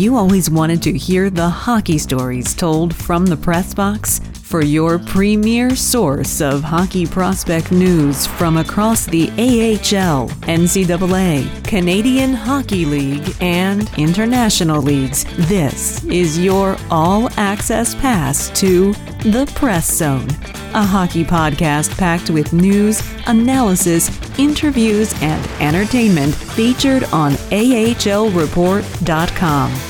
you always wanted to hear the hockey stories told from the press box? For your premier source of hockey prospect news from across the AHL, NCAA, Canadian Hockey League, and international leagues, this is your all access pass to The Press Zone, a hockey podcast packed with news, analysis, interviews, and entertainment featured on AHLReport.com.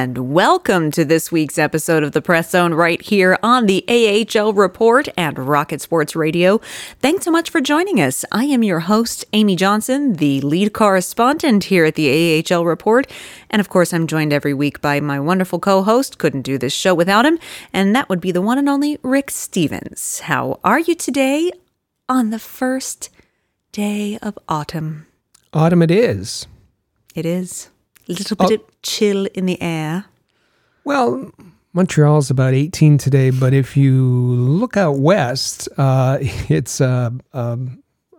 And welcome to this week's episode of the Press Zone right here on the AHL Report and Rocket Sports Radio. Thanks so much for joining us. I am your host, Amy Johnson, the lead correspondent here at the AHL Report. And of course, I'm joined every week by my wonderful co host. Couldn't do this show without him. And that would be the one and only Rick Stephens. How are you today on the first day of autumn? Autumn it is. It is. A little bit of chill in the air. Well, Montreal's about 18 today, but if you look out west, uh, it's a, a,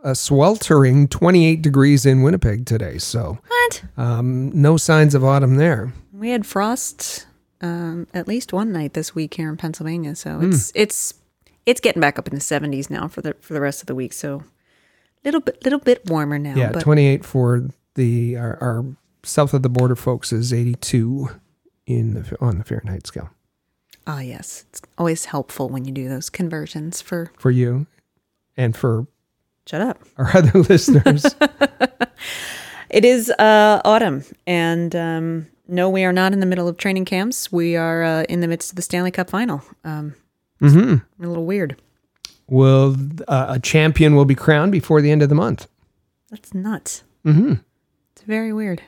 a sweltering 28 degrees in Winnipeg today. So, What? um, no signs of autumn there. We had frost um, at least one night this week here in Pennsylvania, so it's it's it's getting back up in the 70s now for the for the rest of the week. So little bit little bit warmer now. Yeah, but 28 for the our, our south of the border folks is 82 in the on the Fahrenheit scale ah yes, it's always helpful when you do those conversions for for you and for shut up. our other listeners. It is uh, autumn, and um, no, we are not in the middle of training camps. We are uh, in the midst of the Stanley Cup final. Um, hmm a little weird. Will uh, a champion will be crowned before the end of the month? That's nuts. hmm It's very weird.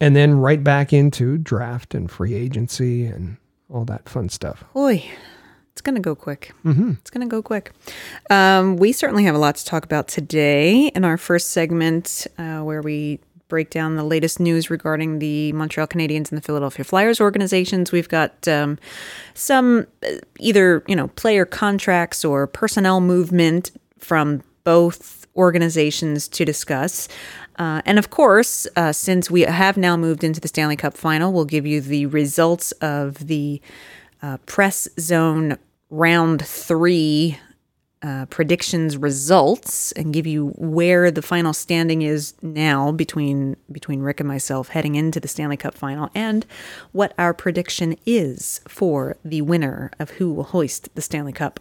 And then right back into draft and free agency and all that fun stuff. Boy, it's going to go quick. Mm-hmm. It's going to go quick. Um, we certainly have a lot to talk about today in our first segment, uh, where we break down the latest news regarding the Montreal Canadiens and the Philadelphia Flyers organizations. We've got um, some uh, either you know player contracts or personnel movement from both organizations to discuss. Uh, and of course, uh, since we have now moved into the Stanley Cup final, we'll give you the results of the uh, press zone round three uh, predictions results and give you where the final standing is now between between Rick and myself heading into the Stanley Cup final and what our prediction is for the winner of who will hoist the Stanley Cup.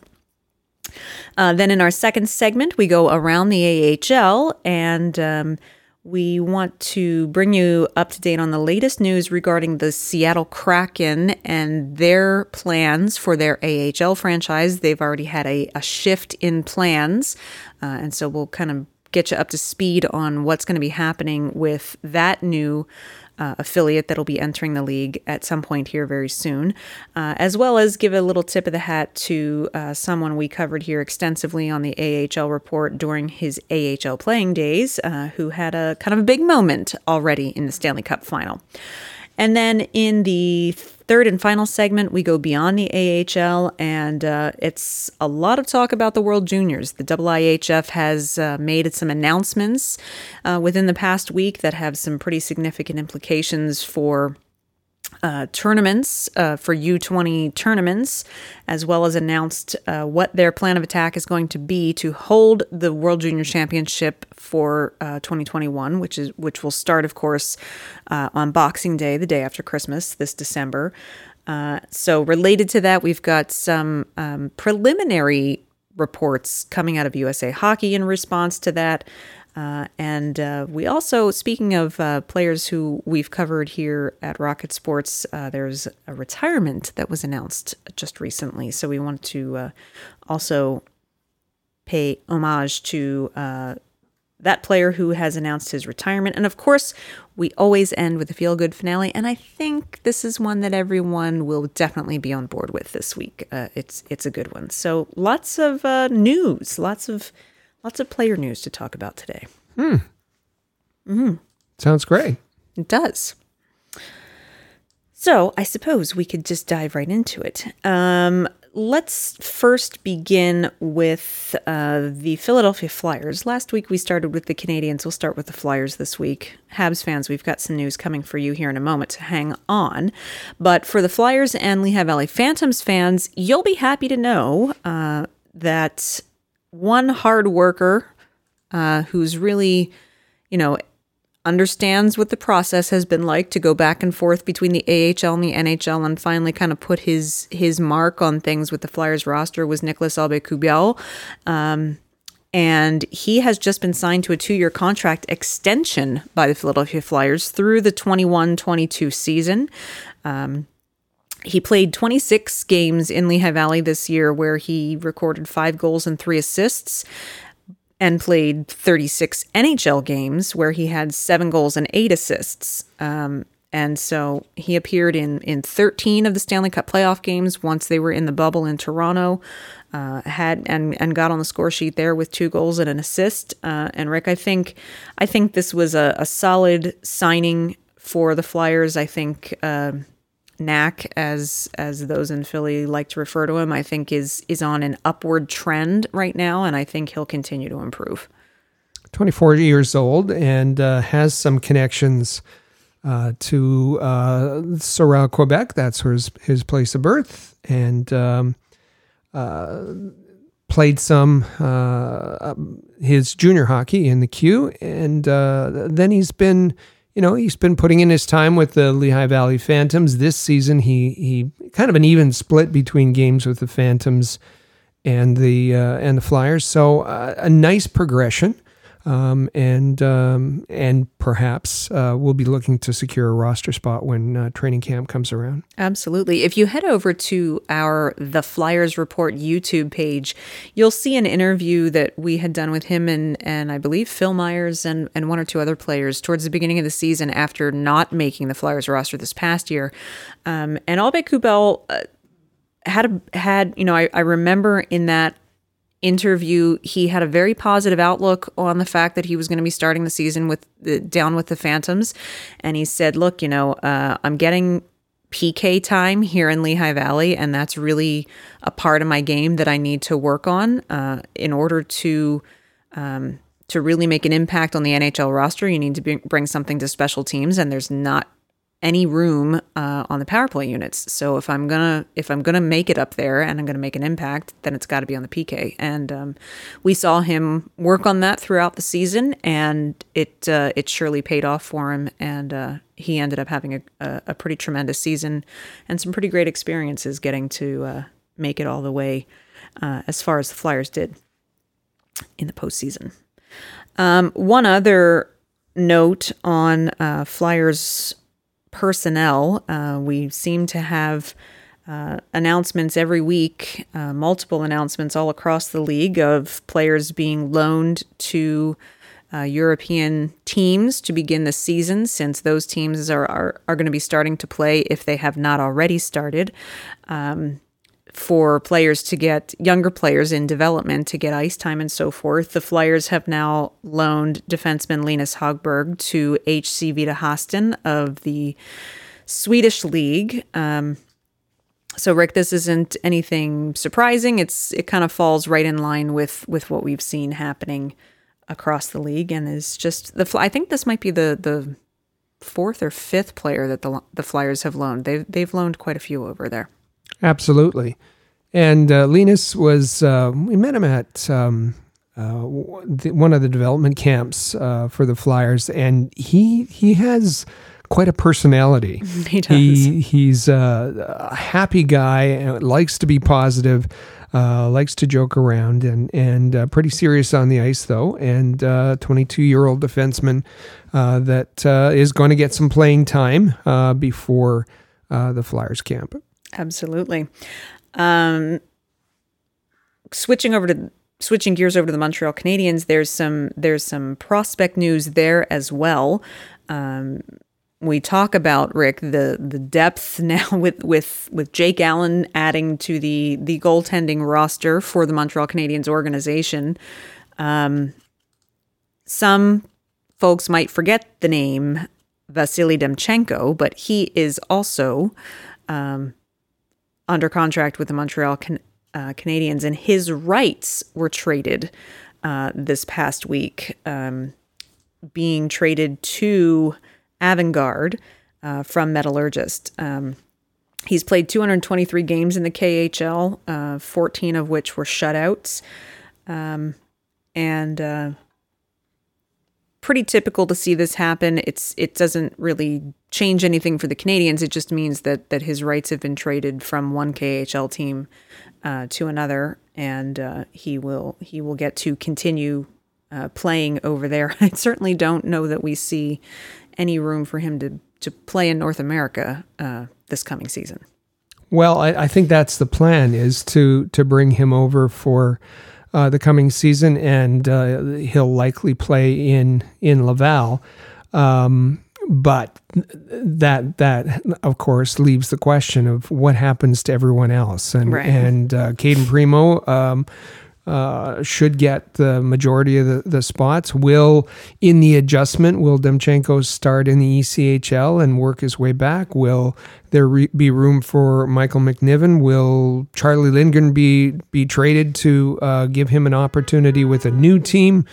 Uh, then in our second segment, we go around the AHL and um, we want to bring you up to date on the latest news regarding the Seattle Kraken and their plans for their AHL franchise. They've already had a, a shift in plans, uh, and so we'll kind of get you up to speed on what's going to be happening with that new uh, affiliate that'll be entering the league at some point here very soon, uh, as well as give a little tip of the hat to uh, someone we covered here extensively on the AHL report during his AHL playing days, uh, who had a kind of a big moment already in the Stanley Cup final. And then in the third and final segment, we go beyond the AHL, and uh, it's a lot of talk about the World Juniors. The IIHF has uh, made some announcements uh, within the past week that have some pretty significant implications for uh, tournaments uh, for U20 tournaments, as well as announced uh, what their plan of attack is going to be to hold the World Junior Championship for uh, 2021, which is which will start, of course, uh, on Boxing Day, the day after Christmas, this December. Uh, so, related to that, we've got some um, preliminary reports coming out of USA Hockey in response to that. Uh, and uh, we also, speaking of uh, players who we've covered here at Rocket Sports, uh, there's a retirement that was announced just recently. So we want to uh, also pay homage to that player who has announced his retirement. And of course, we always end with a feel good finale. And I think this is one that everyone will definitely be on board with this week. Uh, it's it's a good one. So lots of uh, news, lots of lots of player news to talk about today. Hmm. Hmm. Sounds great. It does. So I suppose we could just dive right into it. Um, let's first begin with uh, the Philadelphia Flyers. Last week we started with the Canadiens. We'll start with the Flyers this week. Habs fans, we've got some news coming for you here in a moment, to hang on. But for the Flyers and Lehigh Valley Phantoms fans, you'll be happy to know uh, that one hard worker uh, who's really, you know, understands what the process has been like to go back and forth between the AHL and the NHL and finally kind of put his his mark on things with the Flyers roster was Nicolas Aube-Kubel. Um, and he has just been signed to a two-year contract extension by the Philadelphia Flyers through the 21-22 season. Um, he played 26 games in Lehigh Valley this year where he recorded 5 goals and 3 assists and played 36 NHL games where he had seven goals and eight assists. Um, and so he appeared in, in 13 of the Stanley Cup playoff games once they were in the bubble in Toronto. Uh, had and and got on the score sheet there with two goals and an assist. Uh, and Rick, I think I think this was a, a solid signing for the Flyers. I think. Uh, Knack, as as those in Philly like to refer to him, I think is is on an upward trend right now, and I think he'll continue to improve. 24 years old and uh, has some connections uh, to uh, Sorel, Quebec. That's his, his place of birth. And um, uh, played some uh, his junior hockey in the Q. And uh, then he's been you know, he's been putting in his time with the Lehigh Valley Phantoms. This season, he he kind of an even split between games with the Phantoms and the uh, and the Flyers. So uh, a nice progression. Um, and um, and perhaps uh, we'll be looking to secure a roster spot when uh, training camp comes around. Absolutely. If you head over to our The Flyers Report YouTube page, you'll see an interview that we had done with him and and I believe Phil Myers and and one or two other players towards the beginning of the season after not making the Flyers roster this past year. Um, and Aube-Kubel uh, had had you know I, I remember in that interview, he had a very positive outlook on the fact that he was going to be starting the season with the, down with the Phantoms, and he said, "Look, you know, uh, I'm getting." PK time here in Lehigh Valley, and that's really a part of my game that I need to work on uh, in order to um, to really make an impact on the NHL roster. You need to be, bring something to special teams, and there's not any room uh, on the power play units. So if I'm gonna if I'm gonna make it up there and I'm gonna make an impact, then it's got to be on the PK. And um, we saw him work on that throughout the season, and it uh, it surely paid off for him. And uh, he ended up having a, a, a, pretty tremendous season and some pretty great experiences getting to uh, make it all the way uh, as far as the Flyers did in the postseason. Um, one other note on uh, Flyers personnel. Uh, we seem to have uh, announcements every week, uh, multiple announcements all across the league of players being loaned to uh, European teams to begin the season, since those teams are, are, are going to be starting to play if they have not already started. Um, for players to get younger players in development to get ice time and so forth. The Flyers have now loaned defenseman Linus Hogberg to HC Vita Hästen of the Swedish league. Um, so Rick, this isn't anything surprising. It's it kind of falls right in line with with what we've seen happening across the league, and is just the. I think this might be the the fourth or fifth player that the the Flyers have loaned. They've they've loaned quite a few over there. Absolutely. And uh, Linus was, uh, we met him at um, uh, one of the development camps uh, for the Flyers, and he he has quite a personality. He does. He, he's a, a happy guy, and likes to be positive, uh, likes to joke around, and and uh, pretty serious on the ice though. And 22 year old defenseman that is going to get some playing time before the Flyers camp. Absolutely. Um, switching over to switching gears over to the Montreal Canadiens, there's some there's some prospect news there as well. Um, we talk about Rick the the depth now with with with Jake Allen adding to the the goaltending roster for the Montreal Canadiens organization. Um, some folks might forget the name Vasili Demchenko, but he is also um, under contract with the Montreal Can- uh, Canadiens, and his rights were traded uh, this past week, um, being traded to Avangard uh, from Metallurgist. Um, he's played 223 games in the KHL, uh, 14 of which were shutouts. Um, and uh, pretty typical to see this happen. It's it doesn't really change anything for the Canadiens. It just means that that his rights have been traded from one KHL team uh, to another, and uh, he will he will get to continue uh, playing over there. I certainly don't know that we see any room for him to to play in North America uh, this coming season. Well, I, I, think that's the plan is to to bring him over for uh, the coming season, and uh, he'll likely play in in Laval. Um, but that that of course leaves the question of what happens to everyone else, and right. and uh, Cayden Primeau. Um, uh, should get the majority of the, the spots. Will, in the adjustment, will Demchenko start in the ECHL and work his way back? Will there re- be room for Michael McNiven? Will Charlie Lindgren be be traded to uh, give him an opportunity with a new team?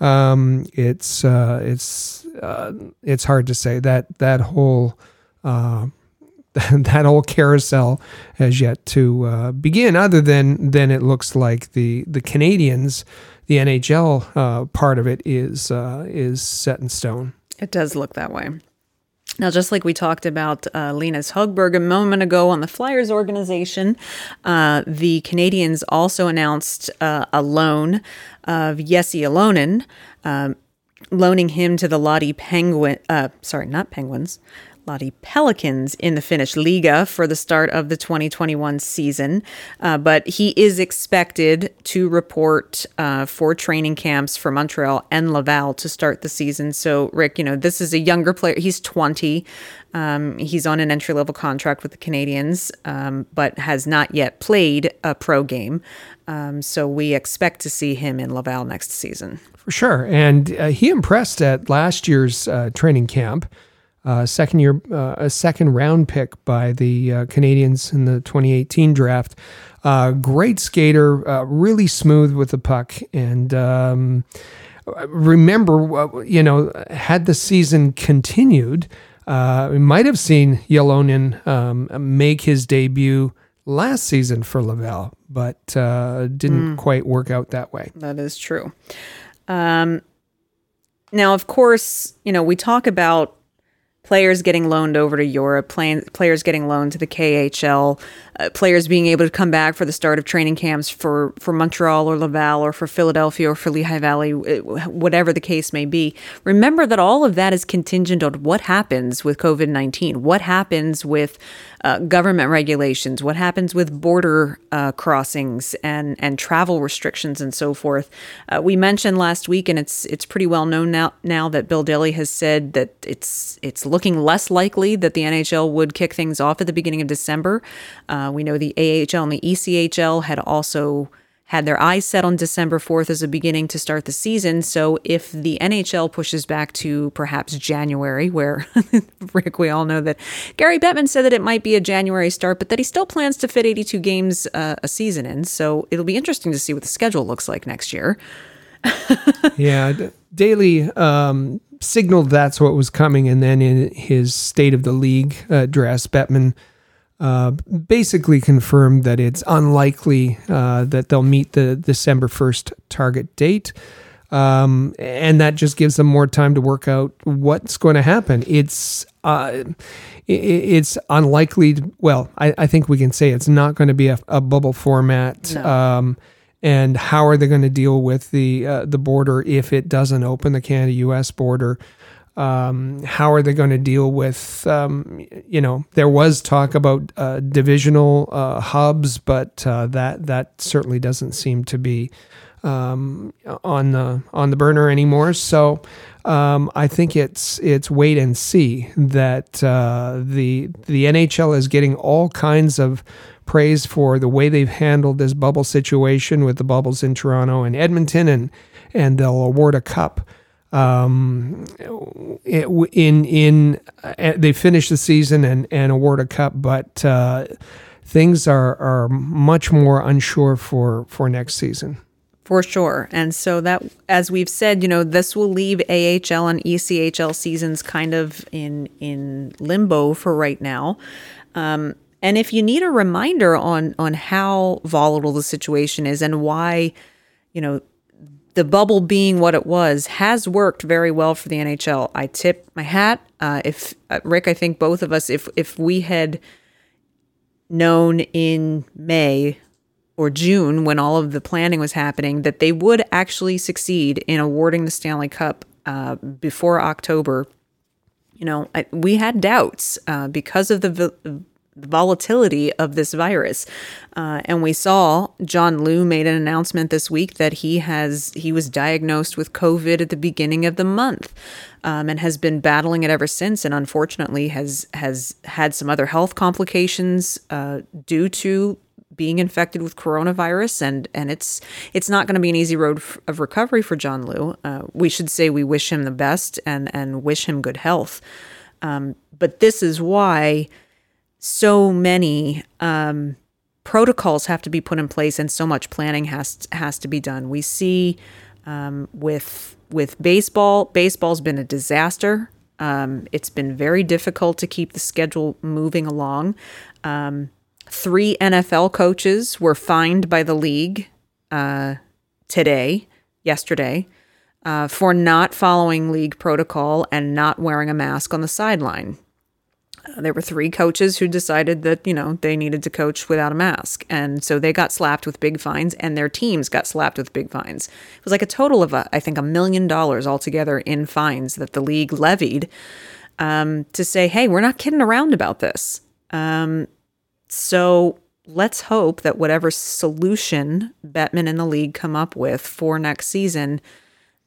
Um, it's uh, it's uh, it's hard to say that that whole uh, that whole carousel has yet to uh, begin. Other than than it looks like the the Canadiens, the NHL uh, part of it is uh, is set in stone. It does look that way. Now, just like we talked about uh, Linus Hogberg a moment ago on the Flyers organization, uh, the Canadiens also announced uh, a loan of Jesse Ylönen, um, loaning him to the Lahti Penguin. Uh, sorry, not Penguins. Lahti Pelicans in the Finnish Liiga for the start of the 2021 season. Uh, but he is expected to report uh, for training camps for Montreal and Laval to start the season. So, Rick, you know, this is a younger player. He's 20. Um, he's on an entry level contract with the Canadiens, um, but has not yet played a pro game. Um, so we expect to see him in Laval next season. For sure. And uh, he impressed at last year's uh, training camp uh, second year, uh, a second round pick by the uh, Canadiens in the 2018 draft. Uh, great skater, uh, really smooth with the puck, and um, remember, uh, you know, had the season continued, we might have seen Ylönen um, make his debut last season for Laval, but didn't mm. quite work out that way. That is true. Um, now, of course, you know, we talk about players getting loaned over to Europe, play, players getting loaned to the KHL, uh, players being able to come back for the start of training camps for, for Montreal or Laval or for Philadelphia or for Lehigh Valley, uh, whatever the case may be. Remember that all of that is contingent on what happens with COVID 19, what happens with uh, government regulations, what happens with border uh, crossings and, and travel restrictions and so forth. Uh, we mentioned last week, and it's it's pretty well known now now that Bill Daly has said that it's it's looking less likely that the NHL would kick things off at the beginning of December. Uh, we know the AHL and the ECHL had also had their eyes set on December 4th as a beginning to start the season. So if the NHL pushes back to perhaps January, where Rick, we all know that Gary Bettman said that it might be a January start, but that he still plans to fit 82 games uh, a season in. So it'll be interesting to see what the schedule looks like next year. yeah, Daly. um, signaled that's what was coming, and then in his State of the League address, Bettman uh, basically confirmed that it's unlikely uh, that they'll meet the December 1st target date. Um, and that just gives them more time to work out what's going to happen. It's uh, it's unlikely. To, well, I, I, think we can say it's not going to be a, a bubble format. No. Um, and how are they going to deal with the uh, the border if it doesn't open the Canada U.S. border? Um, how are they going to deal with, um, you know, there was talk about uh, divisional uh, hubs, but uh, that that certainly doesn't seem to be um, on the on the burner anymore. So um, I think it's it's wait and see that uh, the the NHL is getting all kinds of praise for the way they've handled this bubble situation with the bubbles in Toronto and Edmonton, and and they'll award a cup um, in in uh, they finish the season and, and award a cup, but uh, things are are much more unsure for for next season. For sure. And so that as we've said, you know, this will leave AHL and ECHL seasons kind of in in limbo for right now. Um, and if you need a reminder on on how volatile the situation is and why, you know, the bubble being what it was has worked very well for the NHL. I tip my hat. Uh, if uh, Rick, I think both of us, if if we had known in May or June when all of the planning was happening that they would actually succeed in awarding the Stanley Cup uh, before October. You know, I, we had doubts uh, because of the, the, volatility of this virus, uh, and we saw John Lu made an announcement this week that he has he was diagnosed with COVID at the beginning of the month. Um, and has been battling it ever since, and unfortunately has has had some other health complications uh, due to being infected with coronavirus, and and it's it's not going to be an easy road of recovery for John Lu. Uh, we should say we wish him the best and and wish him good health. Um, but this is why so many um, protocols have to be put in place, and so much planning has has to be done. We see um, with with baseball, baseball's been a disaster. Um, it's been very difficult to keep the schedule moving along. Um, Three NFL coaches were fined by the league uh, today, yesterday, uh, for not following league protocol and not wearing a mask on the sideline. Uh, there were three coaches who decided that, you know, they needed to coach without a mask. And so they got slapped with big fines and their teams got slapped with big fines. It was like a total of, a, I think, a million dollars altogether in fines that the league levied um, to say, hey, we're not kidding around about this. Um, so let's hope that whatever solution Bettman and the league come up with for next season,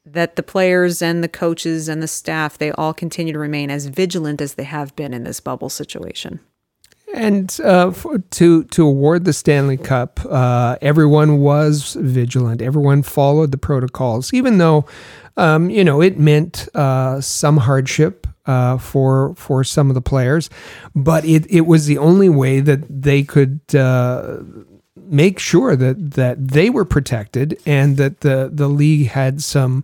that the players and the coaches and the staff, they all continue to remain as vigilant as they have been in this bubble situation. And uh, for, to to award the Stanley Cup, uh, everyone was vigilant. Everyone followed the protocols, even though um, you know it meant uh, some hardship uh, for for some of the players, but it, it was the only way that they could uh, make sure that that they were protected and that the the league had some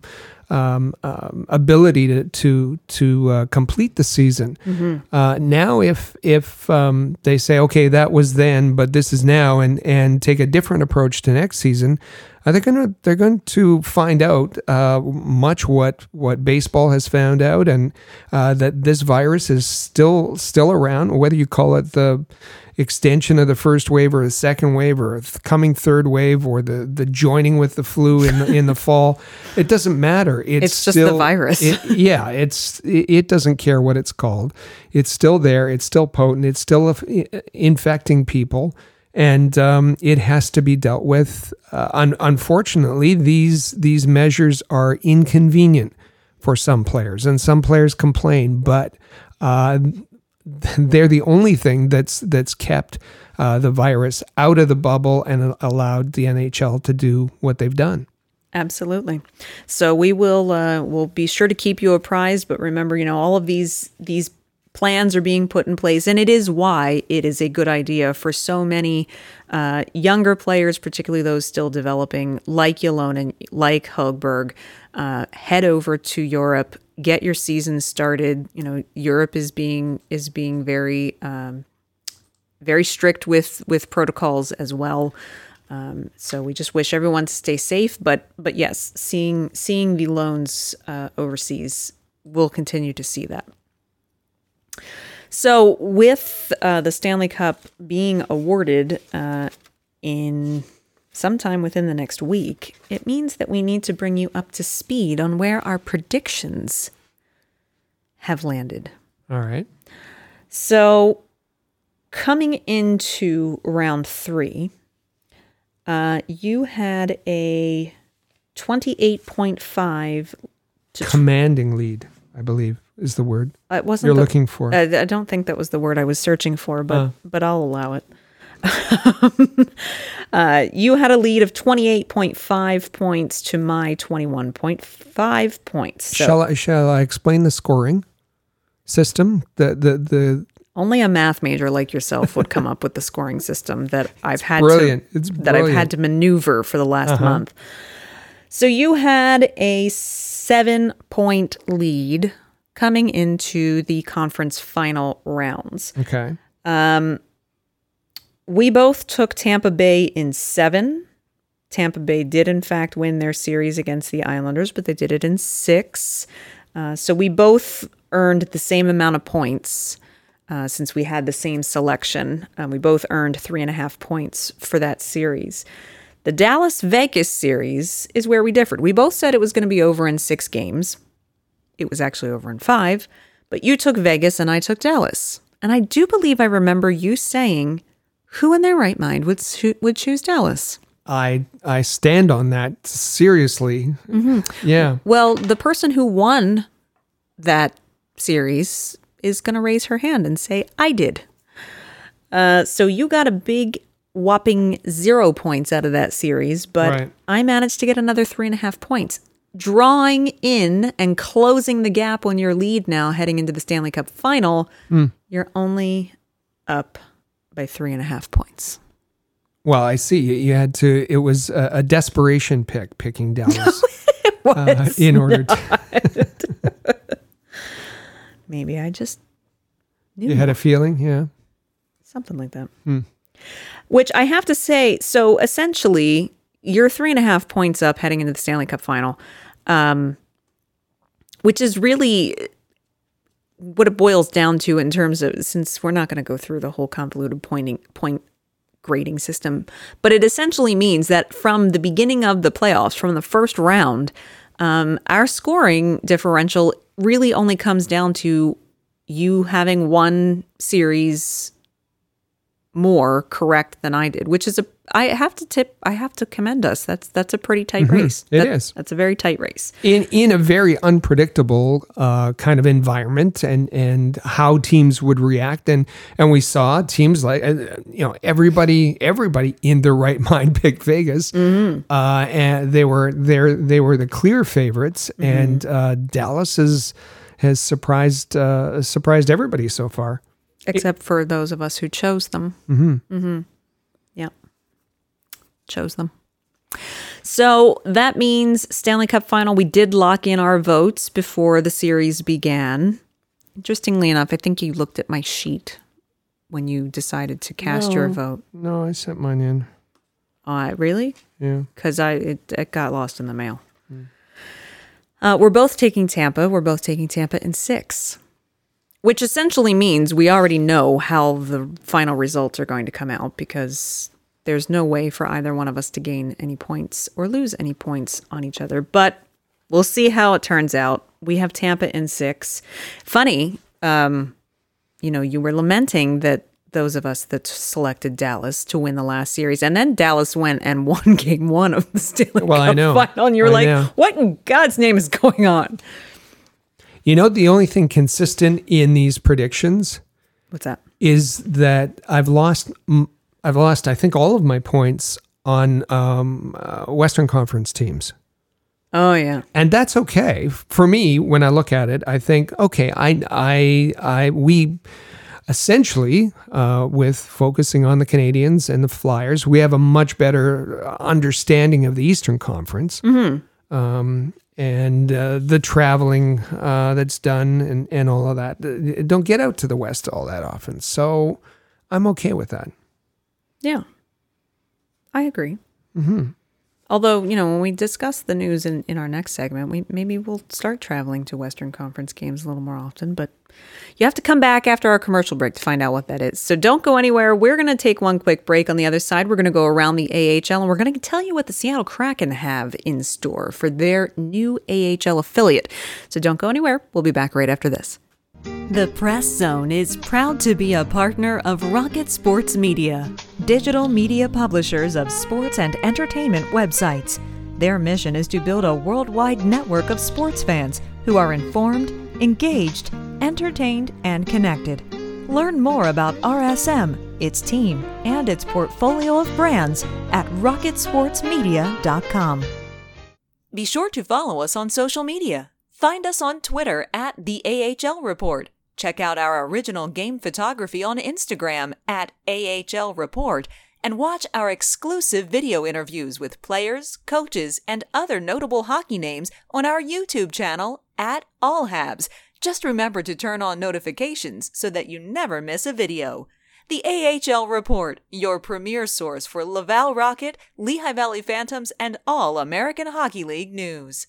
um, um, ability to to to uh, complete the season. Mm-hmm. Uh, now, if if um, they say, okay, that was then, but this is now, and and take a different approach to next season, uh, they're gonna they're going to find out uh, much what what baseball has found out, and uh, that this virus is still still around. Whether you call it the extension of the first wave or the second wave or the coming third wave or the, the joining with the flu in the, in the fall. It doesn't matter. It's, it's just still, the virus. it, yeah, it's it, it, doesn't care what it's called. It's still there. It's still potent. It's still infecting people. And um, it has to be dealt with. Uh, un- unfortunately, these these measures are inconvenient for some players, and some players complain. But uh, they're the only thing that's that's kept uh, the virus out of the bubble and allowed the NHL to do what they've done. Absolutely. So we will uh, we'll be sure to keep you apprised. But remember, you know, all of these these plans are being put in place, and it is why it is a good idea for so many uh, younger players, particularly those still developing, like Ylonen, like Hogberg, uh, head over to Europe, get your season started. You know, Europe is being is being very um, very strict with with protocols as well. Um, so we just wish everyone to stay safe. But but yes, seeing seeing the loans uh, overseas, we'll continue to see that. So with uh, the Stanley Cup being awarded uh, in sometime within the next week, it means that we need to bring you up to speed on where our predictions have landed. All right. So, coming into round three, uh, you had a 28.5 commanding lead, I believe is the word it wasn't you're the, looking for. Uh, I don't think that was the word I was searching for, but uh. but I'll allow it. uh, you had a lead of 28.5 points to my 21.5 points. So Shall I shall I explain the scoring system? The the the only a math major like yourself would come up with the scoring system that I've had brilliant. to It's that I've had to maneuver for the last month. So you had a 7 point lead coming into the conference final rounds. okay. We both took Tampa Bay in seven. Tampa Bay did, in fact, win their series against the Islanders, but they did it in six. Uh, so we both earned the same amount of points uh, since we had the same selection. Uh, we both earned three and a half points for that series. The Dallas Vegas series is where we differed. We both said it was going to be over in six games. It was actually over in five, but you took Vegas and I took Dallas. And I do believe I remember you saying, who in their right mind would choo- would choose Dallas? I I stand on that seriously. Mm-hmm. Yeah. Well, the person who won that series is going to raise her hand and say, I did. Uh, so you got a big whopping zero points out of that series, but Right. I managed to get another three and a half points. Drawing in and closing the gap on your lead now heading into the Stanley Cup final, you're only up by three and a half points. Well, I see. You- had to. It was a, a desperation pick picking Dallas uh, in order to. Maybe I just knew You had a feeling, yeah. something like that. Hmm. Which I have to say, so essentially, you're three and a half points up heading into the Stanley Cup final, um, which is really what it boils down to in terms of since we're not going to go through the whole convoluted pointing point grading system, but it essentially means that from the beginning of the playoffs, from the first round, um, our scoring differential really only comes down to you having one series more correct than I did, which is a I have to tip I have to commend us. That's that's a pretty tight race. It It is. is. That's a very tight race. In in a very unpredictable uh, kind of environment, and and how teams would react, and and we saw teams like uh, you know everybody everybody in their right mind picked Vegas, uh, and they were they they were the clear favorites, and uh, Dallas has has surprised uh, surprised everybody so far. Except for those of us who chose them. Mm-hmm. Mm-hmm. Yeah. Chose them. So that means Stanley Cup final. We did lock in our votes before the series began. Interestingly enough, I think you looked at my sheet when you decided to cast your vote. No, I sent mine in. Uh, really? Yeah. because I it, it got lost in the mail. Uh, we're both taking Tampa. We're both taking Tampa in six, which essentially means we already know how the final results are going to come out because there's no way for either one of us to gain any points or lose any points on each other. But we'll see how it turns out. We have Tampa in six. Funny, um, you know, you were lamenting that those of us that selected Dallas to win the last series, and then Dallas went and won Game One of the Stanley Well, I Cup know. final, and you're I like, know. "What in God's name is going on?" You know, the only thing consistent in these predictions What's that? is that I've lost I've lost I think all of my points on um, uh, Western Conference teams. Oh yeah, And that's okay for me when I look at it. I think okay, I I I we essentially uh, with focusing on the Canadiens and the Flyers, we have a much better understanding of the Eastern Conference. Hmm. Um, and uh, the traveling uh, that's done and, and all of that. Don't get out to the West all that often. So I'm okay with that. yeah, I agree. Mm-hmm. Although you know, when we discuss the news in, in our next segment, we maybe we'll start traveling to Western Conference games a little more often. But you have to come back after our commercial break to find out what that is. So don't go anywhere. We're going to take one quick break. On the other side, we're going to go around the AHL and we're going to tell you what the Seattle Kraken have in store for their new AHL affiliate. So don't go anywhere. We'll be back right after this. The Press Zone is proud to be a partner of Rocket Sports Media, digital media publishers of sports and entertainment websites. Their mission is to build a worldwide network of sports fans who are informed, engaged, entertained, and connected. Learn more about RSM its team, and its portfolio of brands at rocketsportsmedia.com. Be sure to follow us on social media. Find us on Twitter at the AHL Report. Check out our original game photography on Instagram at AHL Report and watch our exclusive video interviews with players, coaches, and other notable hockey names on our YouTube channel at All Habs. Just remember to turn on notifications so that you never miss a video. The AHL Report, your premier source for Laval Rocket, Lehigh Valley Phantoms, and all American Hockey League news.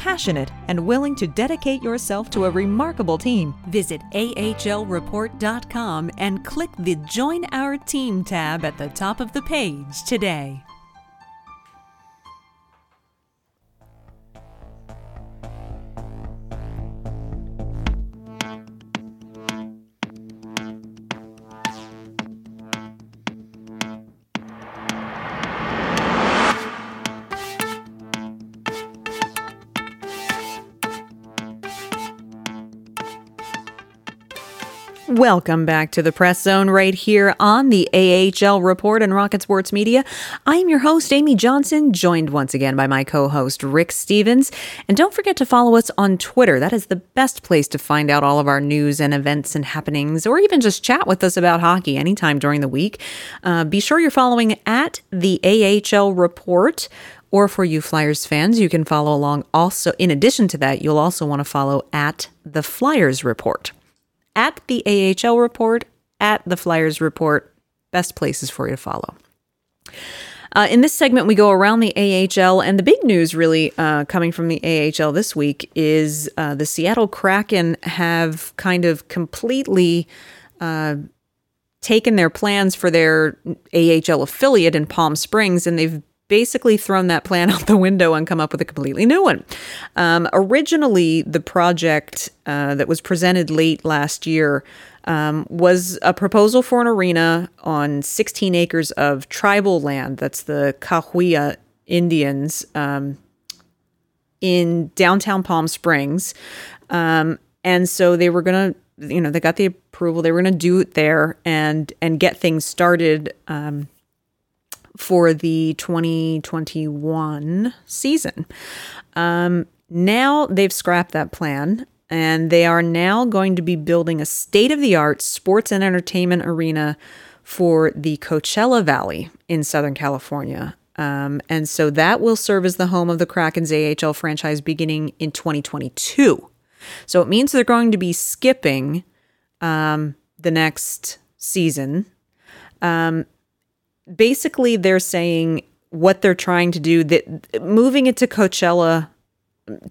passionate, and willing to dedicate yourself to a remarkable team, visit ahlreport.com and click the Join Our Team tab at the top of the page today. Welcome back to the press zone right here on the AHL Report and Rocket Sports Media. I'm your host, Amy Johnson, joined once again by my co host, Rick Stephens. And don't forget to follow us on Twitter. That is the best place to find out all of our news and events and happenings, or even just chat with us about hockey anytime during the week. Uh, be sure you're following at the AHL Report. Or for you Flyers fans, you can follow along also. In addition to that, you'll also want to follow at the Flyers Report at the AHL report, at the Flyers report. Best places for you to follow. Uh, in this segment, we go around the AHL, and the big news really uh, coming from the AHL this week is uh, the Seattle Kraken have kind of completely uh, taken their plans for their AHL affiliate in Palm Springs, and they've basically thrown that plan out the window and come up with a completely new one. Um, originally, the project uh, that was presented late last year um, was a proposal for an arena on 16 acres of tribal land. That's the Cahuilla Indians um, in downtown Palm Springs. Um, and so they were going to you know they got the approval they were going to do it there and and get things started um, for the 2021 season. Um, now they've scrapped that plan and they are now going to be building a state of the art sports and entertainment arena for the Coachella Valley in Southern California. Um, and so that will serve as the home of the Kraken's AHL franchise beginning in 2022. So it means they're going to be skipping um, the next season. Um, basically they're saying what they're trying to do that moving it to Coachella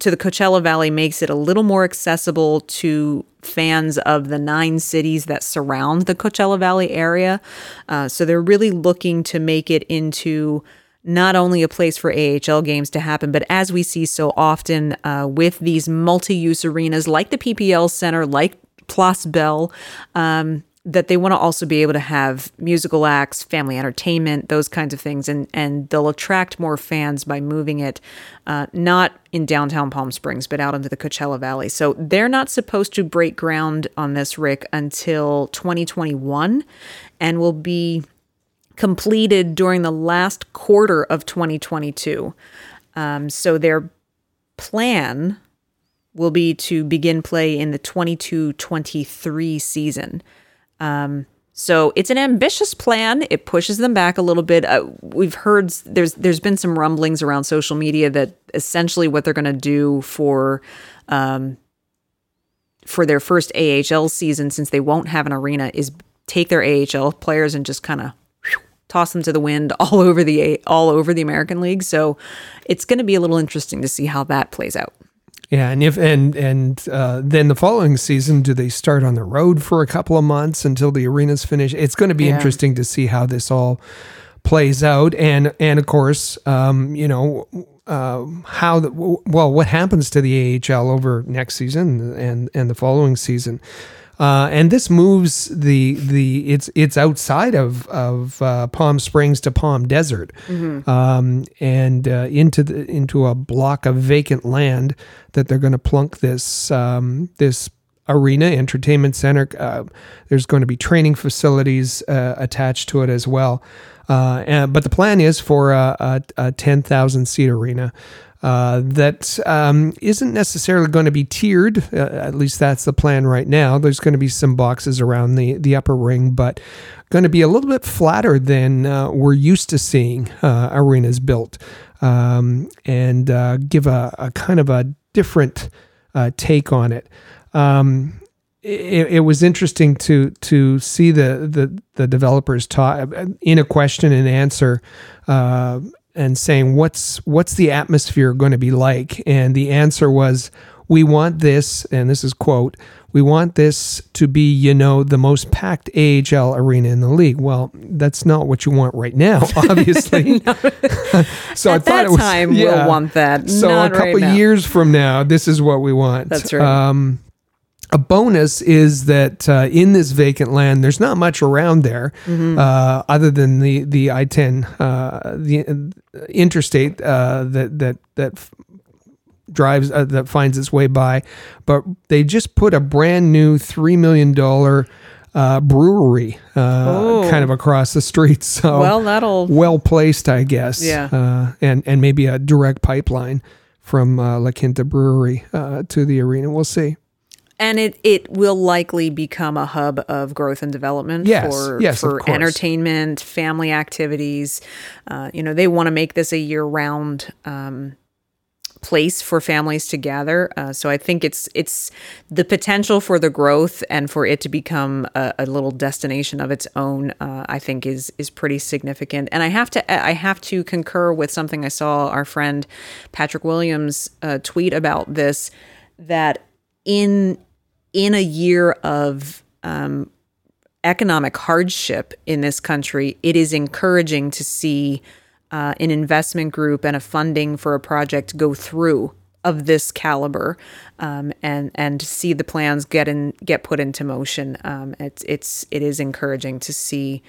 to the Coachella Valley makes it a little more accessible to fans of the nine cities that surround the Coachella Valley area. Uh, so they're really looking to make it into not only a place for AHL games to happen, but as we see so often uh, with these multi use arenas like the PPL Center, like Place Bell, um, that they want to also be able to have musical acts, family entertainment, those kinds of things, and and they'll attract more fans by moving it uh, not in downtown Palm Springs, but out into the Coachella Valley. So they're not supposed to break ground on this, Rick, until 2021, and will be completed during the last quarter of 2022. Um, so their plan will be to begin play in the 22 23 season. Um, so it's an ambitious plan. It pushes them back a little bit. Uh, we've heard there's there's been some rumblings around social media that essentially what they're going to do for um, for their first AHL season, since they won't have an arena, is take their AHL players and just kind of toss them to the wind all over the all over the American League. So it's going to be a little interesting to see how that plays out. Yeah, and if and and uh, then the following season, do they start on the road for a couple of months until the arena's finished? It's going to be yeah. interesting to see how this all plays out, and and of course, um, you know, uh, how the, well what happens to the AHL over next season and and the following season. Uh, and this moves the the it's it's outside of of uh, Palm Springs to Palm Desert, um, and uh, into the into a block of vacant land that they're going to plunk this um, this arena entertainment center. Uh, there's going to be training facilities uh, attached to it as well. Uh, and, but the plan is for a, a, a 10,000 seat arena. Uh, that um, not necessarily going to be tiered. Uh, at least that's the plan right now. There's going to be some boxes around the, the upper ring, but going to be a little bit flatter than uh, we're used to seeing uh, arenas built um, and uh, give a, a, kind of a different uh, take on it. Um, it, it, was interesting to to see the the, the developers talk in a question and answer uh, and saying what's what's the atmosphere going to be like? And the answer was we want this and this is quote we want this to be you know the most packed AHL arena in the league. Well that's not what you want right now obviously. So At I thought that it was time yeah. we'll want that. So not a couple right years from now this is what we want. That's right. Um, a bonus is that uh, in this vacant land, there's not much around there mm-hmm. uh, other than the the I ten uh, the uh, interstate uh, that that that drives uh, that finds its way by. But they just put a brand new three million dollar. brewery, oh. kind of across the street. So well, that'll well placed, I guess. Yeah, and and maybe a direct pipeline from La Quinta Brewery to the arena. We'll see and it it will likely become a hub of growth and development yes, for yes, for entertainment, family activities. Uh, you know, they want to make this a year round um, place for families to gather. Uh, so I think it's it's the potential for the growth and for it to become a, a little destination of its own. Uh, I think is is pretty significant. And I have to I have to concur with something I saw our friend Patrick Williams uh, tweet about this that in in a year of um, economic hardship in this country, it is encouraging to see uh, an investment group and a funding for a project go through of this caliber, um, and and see the plans get in get put into motion. Um, it's it's it is encouraging to see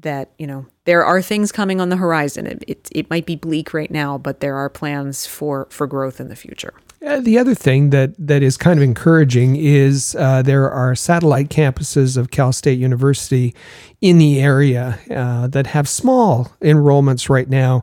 that you know there are things coming on the horizon. It, it, it might be bleak right now, but there are plans for for growth in the future. Uh, the other thing that, that is kind of encouraging is uh, there are satellite campuses of Cal State University in the area uh, that have small enrollments right now,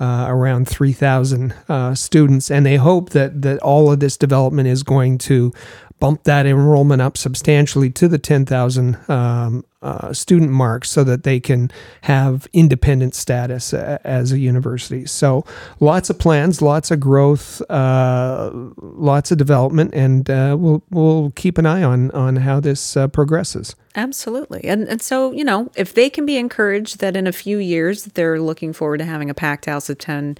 uh, around 3,000 uh, students. And they hope that, that all of this development is going to bump that enrollment up substantially to the 10,000 um, uh, student mark so that they can have independent status a, as a university. So lots of plans, lots of growth, uh, lots of development, and uh, we'll we'll keep an eye on on how this uh, progresses. Absolutely, and and so you know if they can be encouraged that in a few years they're looking forward to having a packed house of 10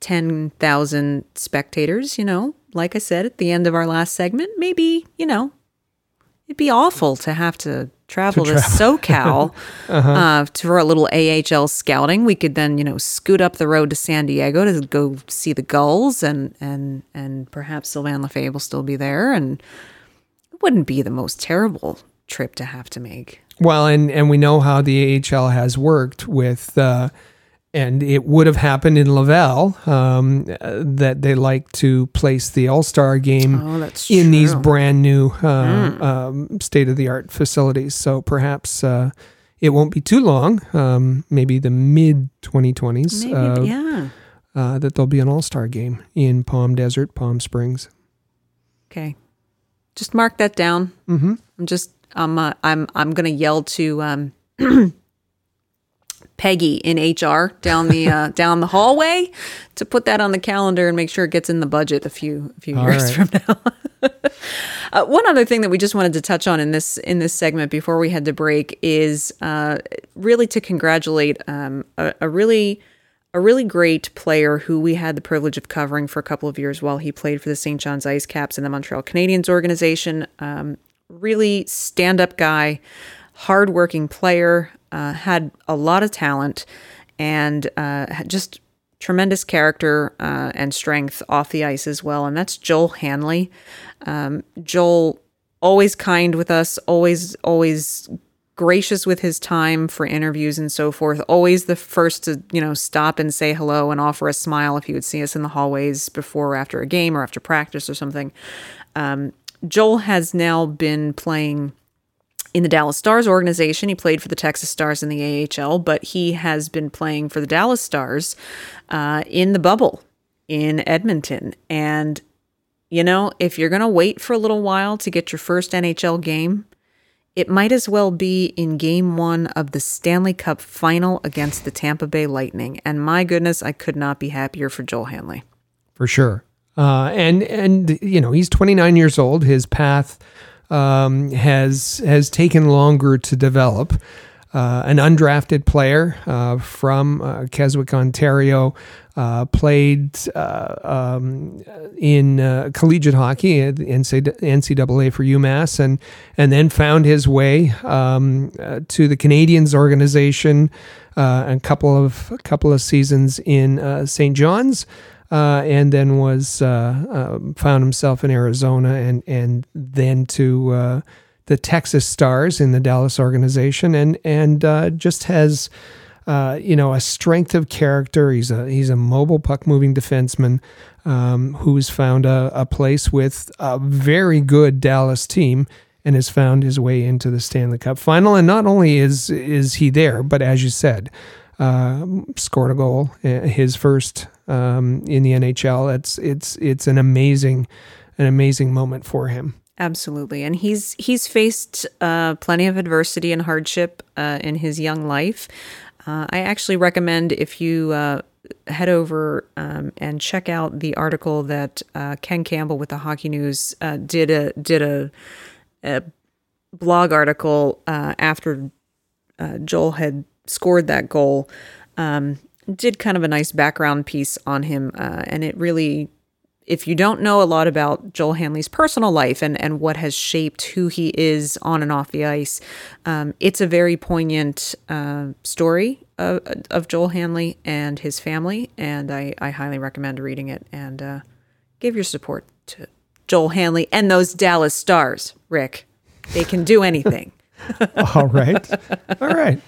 10,000 spectators, you know, like I said at the end of our last segment, maybe, you know, it'd be awful to have to travel to, to travel. SoCal uh-huh. uh, for a little AHL scouting. We could then, you know, scoot up the road to San Diego to go see the Gulls, and and and perhaps Sylvain Lefebvre will still be there, and it wouldn't be the most terrible trip to have to make. Well, and and we know how the AHL has worked with. Uh, and it would have happened in Laval um, that they like to place the All Star game oh, in true. these brand new mm. um, state of the art facilities. So perhaps uh, it won't be too long, um, maybe the mid 2020s, uh, yeah. Uh, that there'll be an All Star game in Palm Desert, Palm Springs. Okay, just mark that down. Mm-hmm. I'm just I'm uh, I'm I'm gonna yell to. Peggy in HR down the uh, down the hallway to put that on the calendar and make sure it gets in the budget a few a few All years right. from now. uh, one other thing that we just wanted to touch on in this in this segment before we had to break is uh, really to congratulate um, a, a really a really great player who we had the privilege of covering for a couple of years while he played for the St. John's Ice Caps and the Montreal Canadiens organization. Um, really stand up guy, hardworking player uh, had a lot of talent and uh, just tremendous character uh, and strength off the ice as well, and that's Joel Hanley. Um, Joel, always kind with us, always, always gracious with his time for interviews and so forth. Always the first to, you know, stop and say hello and offer a smile if he would see us in the hallways before or after a game or after practice or something. Um, Joel has now been playing in the Dallas Stars organization. He played for the Texas Stars in the AHL, but he has been playing for the Dallas Stars uh, in the bubble in Edmonton. And, you know, if you're going to wait for a little while to get your first NHL game, it might as well be in game one of the Stanley Cup final against the Tampa Bay Lightning. And my goodness, I could not be happier for Joel Hanley. For sure. Uh, and, and, you know, he's 29 years old. His path um, has has taken longer to develop. Uh, an undrafted player uh, from uh, Keswick, Ontario, uh, played uh, um, in uh, collegiate hockey at the NCAA for UMass, and and then found his way um, to the Canadiens organization. a couple of a couple of seasons in St. John's uh, and then was uh, uh, found himself in Arizona, and and then to uh, the Texas Stars in the Dallas organization, and and uh, just has. you know, a strength of character. He's a he's a mobile puck moving defenseman um, who's found a, a place with a very good Dallas team and has found his way into the Stanley Cup final. And not only is is he there, but as you said, uh, scored a goal, his first um, in the NHL. It's it's it's an amazing an amazing moment for him. Absolutely, and he's he's faced uh, plenty of adversity and hardship uh, in his young life. Uh, I actually recommend if you uh, head over um, and check out the article that Ken Campbell with the Hockey News did a did a, a blog article after Joel had scored that goal, um, did kind of a nice background piece on him. Uh, and it really, if you don't know a lot about Joel Hanley's personal life and, and what has shaped who he is on and off the ice, um, it's a very poignant uh, story of, of, Joel Hanley and his family. And I, I highly recommend reading it and uh, give your support to Joel Hanley and those Dallas Stars, Rick. They can do anything. All right. All right.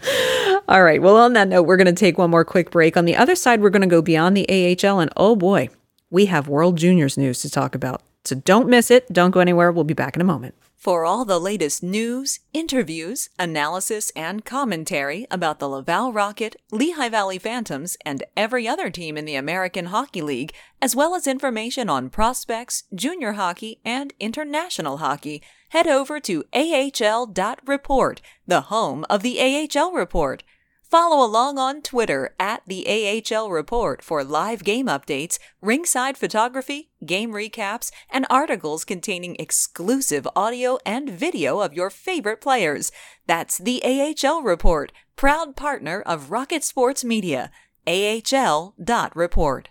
All right. Well, on that note, we're going to take one more quick break. On the other side, we're going to go beyond the AHL, and oh boy, we have World Juniors news to talk about. So don't miss it. Don't go anywhere. We'll be back in a moment. For all the latest news, interviews, analysis, and commentary about the Laval Rocket, Lehigh Valley Phantoms, and every other team in the American Hockey League, as well as information on prospects, junior hockey, and international hockey, head over to ahl.report, the home of the AHL Report. Follow along on Twitter at the AHL Report for live game updates, ringside photography, game recaps, and articles containing exclusive audio and video of your favorite players. That's the AHL Report, proud partner of Rocket Sports Media. AHL.report.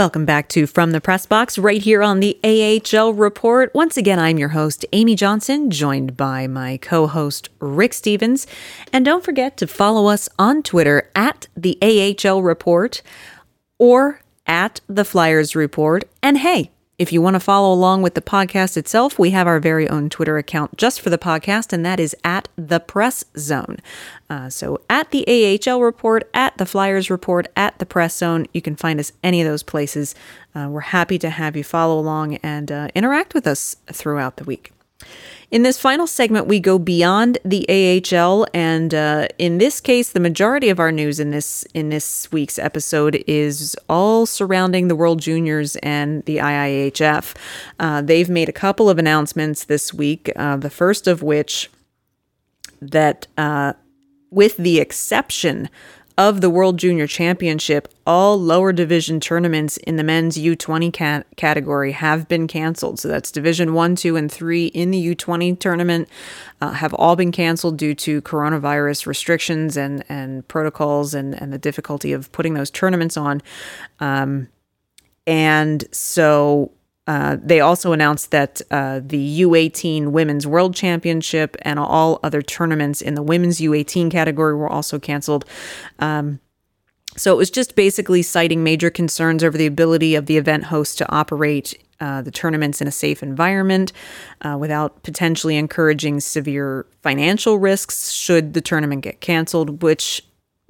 Welcome back to From the Press Box, right here on the AHL Report. Once again, I'm your host, Amy Johnson, joined by my co host, Rick Stephens. And don't forget to follow us on Twitter at the AHL Report or at the Flyers Report. And hey, if you want to follow along with the podcast itself, we have our very own Twitter account just for the podcast, and that is at the Press Zone. Uh, so at the AHL Report, at the Flyers Report, at the Press Zone, you can find us any of those places. Uh, we're happy to have you follow along and uh, interact with us throughout the week. In this final segment, we go beyond the AHL, and uh, in this case, the majority of our news in this in this week's episode is all surrounding the World Juniors and the IIHF. Uh, they've made a couple of announcements this week. Uh, the first of which that, uh, with the exception of the World Junior Championship, all lower division tournaments in the men's U20 cat- category have been canceled. So that's Division 1, 2, and 3 in the U20 tournament uh, have all been canceled due to coronavirus restrictions and, and protocols and, and the difficulty of putting those tournaments on. Um, and so uh, they also announced that uh, the U18 Women's World Championship and all other tournaments in the women's U18 category were also canceled. Um, so it was just basically citing major concerns over the ability of the event host to operate uh, the tournaments in a safe environment uh, without potentially encouraging severe financial risks should the tournament get canceled, which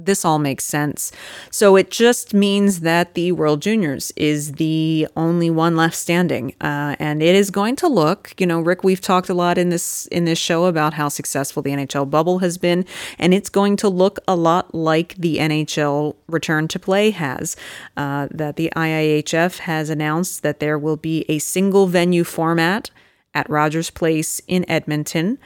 this all makes sense. So it just means that the World Juniors is the only one left standing, uh, and it is going to look. You know, Rick, we've talked a lot in this in this show about how successful the NHL bubble has been, and it's going to look a lot like the NHL return to play has. Uh, that the IIHF has announced that there will be a single venue format at Rogers Place in Edmonton.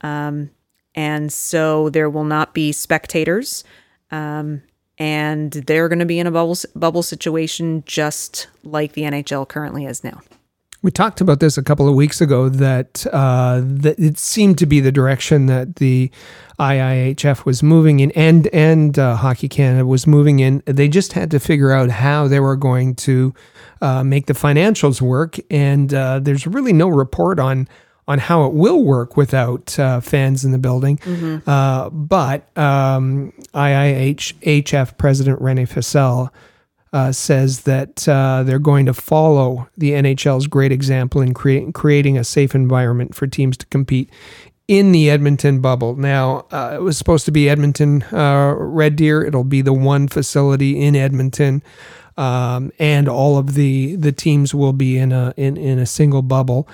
Um, and so there will not be spectators. Um, and they're going to be in a bubble bubble situation just like the NHL currently is now. We talked about this a couple of weeks ago that uh, that it seemed to be the direction that the IIHF was moving in, and and uh, Hockey Canada was moving in. They just had to figure out how they were going to uh, make the financials work, and uh, there's really no report on on how it will work without uh, fans in the building. Mm-hmm. Uh, but um, IIHF President Rene Fasel uh, says that uh, they're going to follow the NHL's great example in creating creating a safe environment for teams to compete in the Edmonton bubble. Now, uh, it was supposed to be Edmonton uh, Red Deer. It'll be the one facility in Edmonton. Um, and all of the, the teams will be in a in, in a single bubble.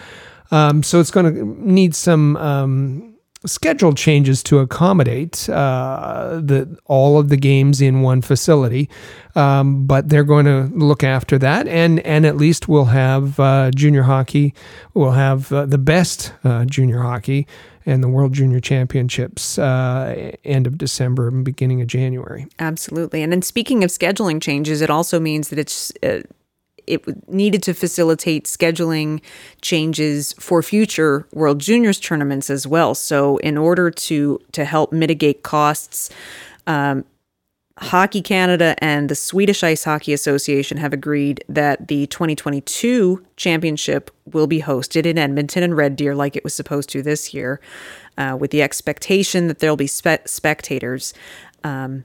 Um, so it's going to need some um, schedule changes to accommodate uh, the all of the games in one facility. Um, but they're going to look after that, and and at least we'll have uh, junior hockey. We'll have uh, the best uh, junior hockey and the World Junior Championships uh, end of December and beginning of January. Absolutely. And then speaking of scheduling changes, it also means that it's uh, it needed to facilitate scheduling changes for future World Juniors tournaments as well. So, in order to to help mitigate costs, um, Hockey Canada and the Swedish Ice Hockey Association have agreed that the 2022 championship will be hosted in Edmonton and Red Deer like it was supposed to this year, uh, with the expectation that there'll be spe- spectators. Um,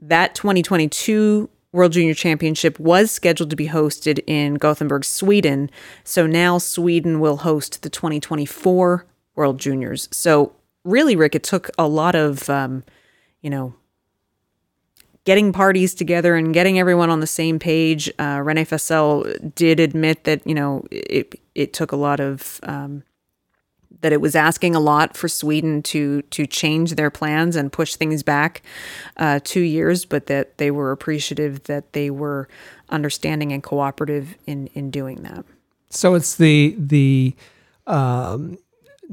that 2022 World Junior Championship was scheduled to be hosted in Gothenburg, Sweden. So now Sweden will host the 2024 World Juniors. So really, Rick, it took a lot of, um, you know, getting parties together and getting everyone on the same page. Uh, Rene Fasel did admit that, you know, it, it took a lot of um, that it was asking a lot for Sweden to to change their plans and push things back uh, two years, but that they were appreciative that they were understanding and cooperative in in doing that. So it's the the um,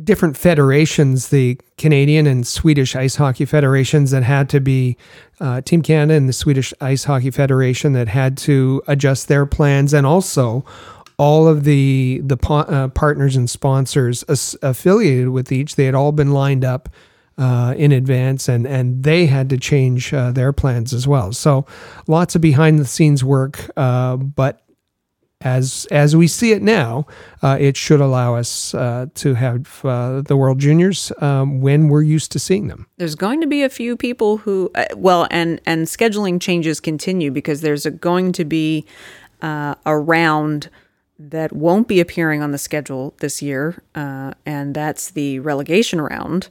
different federations, the Canadian and Swedish ice hockey federations that had to be uh, Team Canada and the Swedish Ice Hockey Federation that had to adjust their plans, and also all of the the uh, partners and sponsors as- affiliated with each they had all been lined up uh, in advance and and they had to change uh, their plans as well so lots of behind the scenes work uh, but as as we see it now, uh, it should allow us uh, to have the World Juniors um, when we're used to seeing them. There's going to be a few people who, well, and and scheduling changes continue because there's a, going to be uh, a round that won't be appearing on the schedule this year, uh, and that's the relegation round.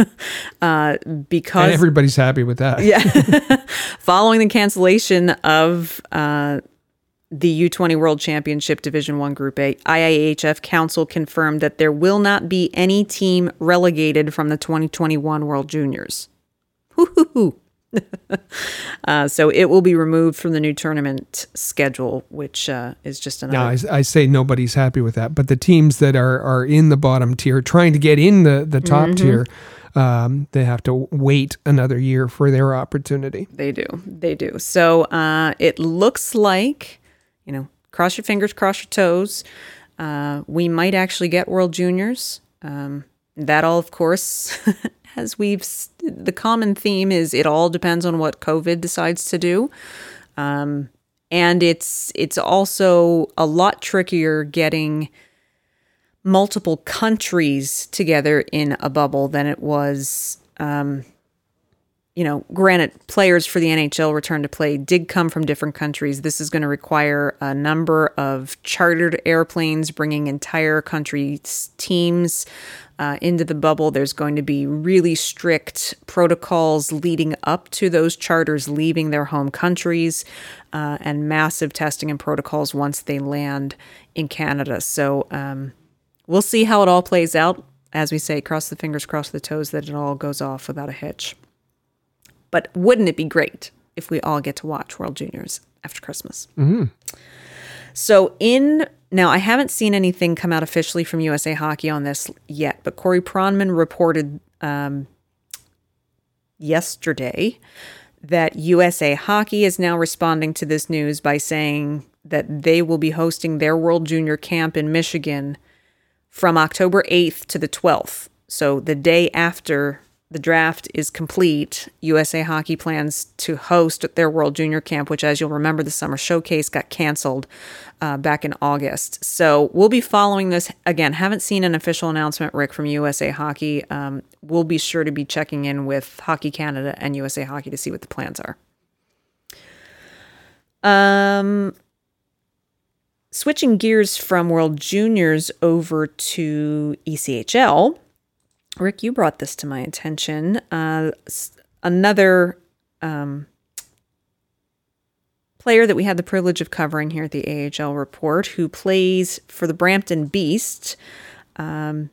uh, because And everybody's happy with that. yeah, following the cancellation of uh, the U20 World Championship Division One Group A, IIHF Council confirmed that there will not be any team relegated from the 2021 World Juniors. Woo-hoo-hoo. uh, so it will be removed from the new tournament schedule, which uh, is just another. I, I say nobody's happy with that, but the teams that are, are in the bottom tier, trying to get in the, the top tier, um, they have to wait another year for their opportunity. They do. They do. So uh, it looks like, you know, cross your fingers, cross your toes. Uh, we might actually get World Juniors. Um, that all, of course, as we've, the common theme is it all depends on what COVID decides to do. Um, and it's it's also a lot trickier getting multiple countries together in a bubble than it was you know, granted, players for the NHL return to play did come from different countries. This is going to require a number of chartered airplanes bringing entire countries' teams uh, into the bubble. There's going to be really strict protocols leading up to those charters leaving their home countries uh, and massive testing and protocols once they land in Canada. So um, we'll see how it all plays out. As we say, cross the fingers, cross the toes that it all goes off without a hitch. But wouldn't it be great if we all get to watch World Juniors after Christmas? So, in now, I haven't seen anything come out officially from USA Hockey on this yet, but Corey Pronman reported um, yesterday that USA Hockey is now responding to this news by saying that they will be hosting their World Junior Camp in Michigan from October 8th to the 12th. So the day after the draft is complete, USA Hockey plans to host their World Junior Camp, which, as you'll remember, the summer showcase got canceled uh, back in August. So we'll be following this again. Haven't seen an official announcement, Rick, from USA Hockey. Um, we'll be sure to be checking in with Hockey Canada and USA Hockey to see what the plans are. Um, switching gears from World Juniors over to ECHL. Rick, you brought this to my attention. Uh, another um, player that we had the privilege of covering here at the AHL Report, who plays for the Brampton Beast. Um,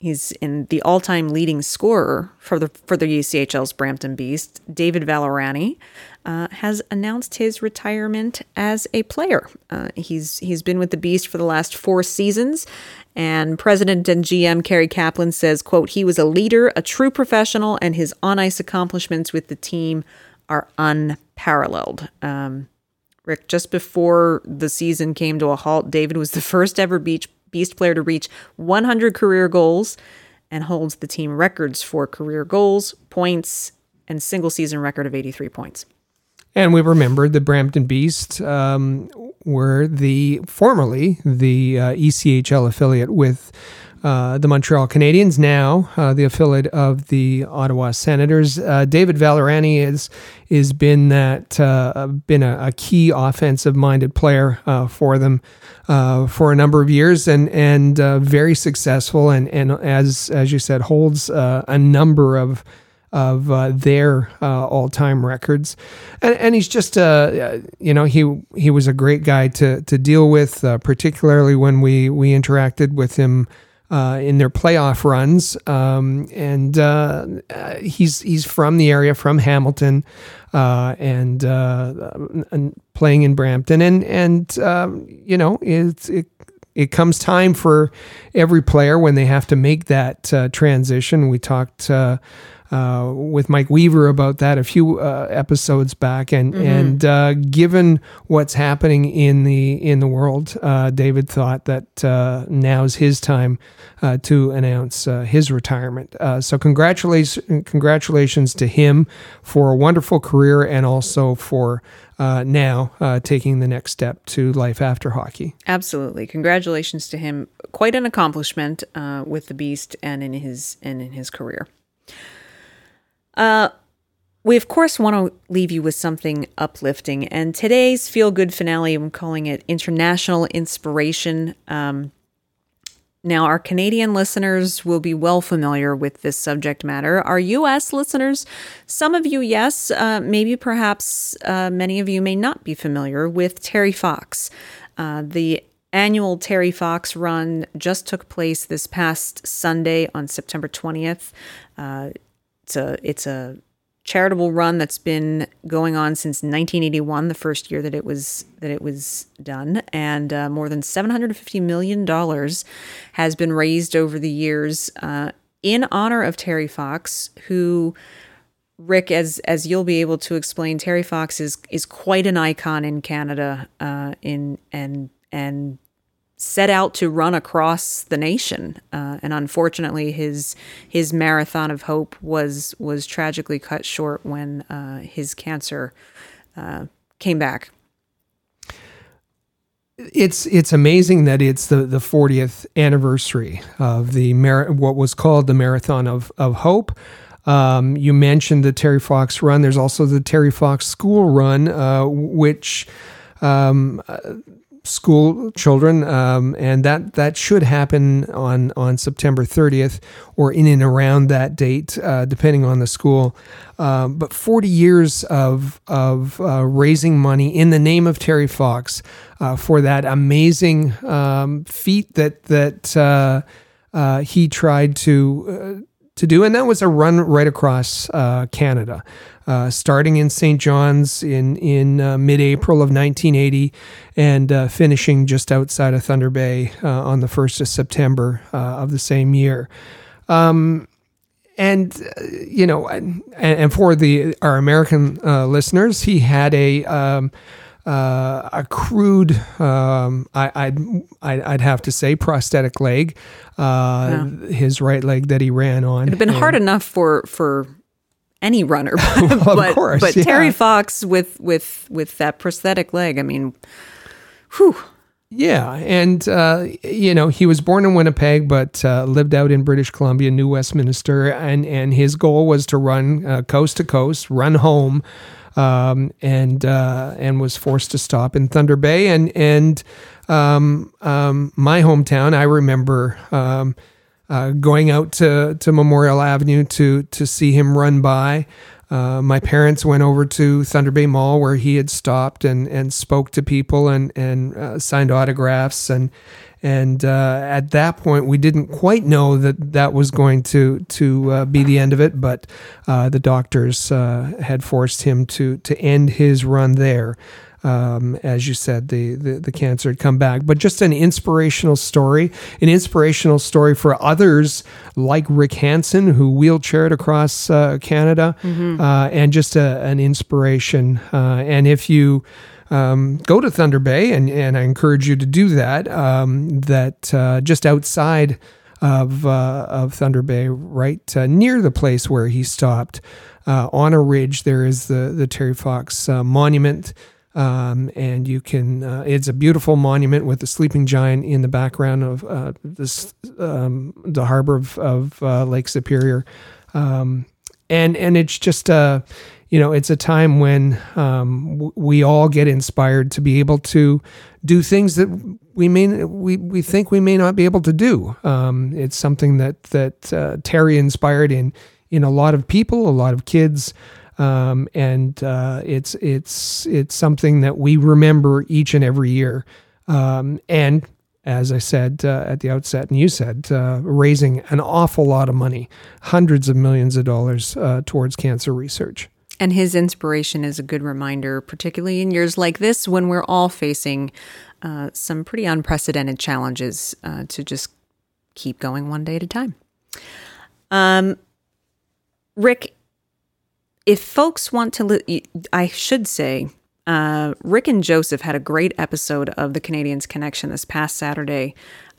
he's in the all-time leading scorer for the for the ECHL's Brampton Beast. David Vallorani uh, has announced his retirement as a player. Uh, he's he's been with the Beast for the last four seasons, and President and GM Cary Kaplan says, "quote He was a leader, a true professional, and his on-ice accomplishments with the team are unparalleled." Um, Rick, just before the season came to a halt, David was the first ever beach, Beast player to reach 100 career goals and holds the team records for career goals, points, and single season record of 83 points. And we remember the Brampton Beast um, were the formerly the uh, ECHL affiliate with uh, the Montreal Canadiens, now uh, the affiliate of the Ottawa Senators. Uh, David Vallorani is is been that uh, been a, a key offensive minded player uh, for them uh, for a number of years and and uh, very successful and and as as you said holds uh, a number of of uh, their uh, all-time records, and, and he's just uh, you know he he was a great guy to to deal with, uh, particularly when we we interacted with him. Uh, in their playoff runs, um, and uh, uh, he's he's from the area, from Hamilton, uh, and, uh, and playing in Brampton, and and um, you know it's it, it comes time for every player when they have to make that uh, transition. We talked uh, uh, with Mike Weaver about that a few uh, episodes back, and mm-hmm. and uh, given what's happening in the in the world, uh, David thought that uh, now's his time uh, to announce his retirement. so congratulations, congratulations to him for a wonderful career, and also for now taking the next step to life after hockey. Absolutely, congratulations to him. Quite an accomplishment with the Beast and in his and in his career. Uh, we, of course, want to leave you with something uplifting. And today's feel good finale, I'm calling it International Inspiration. Um, now, our Canadian listeners will be well familiar with this subject matter. Our U.S. listeners, some of you, yes, uh, maybe perhaps uh, many of you may not be familiar with Terry Fox. Uh, the annual Terry Fox run just took place this past Sunday on September 20th. It's a it's a charitable run that's been going on since 1981, the first year that it was that it was done, and uh, more than 750 million dollars has been raised over the years uh, in honor of Terry Fox, who. Rick, as as you'll be able to explain, Terry Fox is is quite an icon in Canada, uh, in and and set out to run across the nation, uh, and unfortunately, his his marathon of hope was was tragically cut short when uh, his cancer uh, came back. It's it's amazing that it's the the 40th anniversary of the mar- what was called the Marathon of of Hope. Um, you mentioned the Terry Fox run. There's also the Terry Fox School Run, uh, which um, school children, um, and that that should happen on on September 30th or in and around that date, uh, depending on the school. Um, but 40 years of of uh, raising money in the name of Terry Fox uh, for that amazing um, feat that that uh, uh, he tried to uh, to do, and that was a run right across uh, Canada, uh, starting in St. John's in in uh, mid-April of 1980, and uh, finishing just outside of Thunder Bay uh, on the first of September uh, of the same year. Um, and you know, and, and, for the our American listeners, he had a um, uh, a crude, um, I, would I'd, I'd have to say, prosthetic leg, uh, yeah. his right leg that he ran on. It'd have been and, hard enough for for any runner, but, well, but, course, but yeah. Terry Fox with with with that prosthetic leg. I mean, whew. Yeah, and uh, you know he was born in Winnipeg, but uh, lived out in British Columbia, New Westminster, and and his goal was to run uh, coast to coast, run home um, and uh, and was forced to stop in Thunder Bay. And and um, um, my hometown, I remember um, uh, going out to, to Memorial Avenue to to see him run by. Uh, my parents went over to Thunder Bay Mall where he had stopped and, and spoke to people and and uh, signed autographs and and uh, at that point, we didn't quite know that that was going to to uh, be the end of it, but uh, the doctors had forced him to to end his run there. Um, as you said, the, the, the cancer had come back. But just an inspirational story, an inspirational story for others like Rick Hansen, who wheelchaired across uh, Canada, mm-hmm. Uh, and just a, an inspiration. and if you um, go to Thunder Bay, and, and I encourage you to do that. Um, that uh, just outside of uh, of Thunder Bay, right uh, near the place where he stopped, uh, on a ridge, there is the the Terry Fox uh, Monument. Um, and you can uh, it's a beautiful monument with the sleeping giant in the background of uh, this um, the harbor of, of uh, Lake Superior um, and and it's just uh you know, it's a time when um, we all get inspired to be able to do things that we may we, we think we may not be able to do. Um, it's something that that uh, Terry inspired in in a lot of people, a lot of kids, um, and uh, it's it's it's something that we remember each and every year. Um, and as I said uh, at the outset, and you said, uh, raising an awful lot of money, hundreds of millions of dollars uh, towards cancer research. And his inspiration is a good reminder, particularly in years like this when we're all facing uh, some pretty unprecedented challenges uh, to just keep going one day at a time. Um, Rick, if folks want to, li- I should say, uh, Rick and Joseph had a great episode of the Canadiens Connection this past Saturday.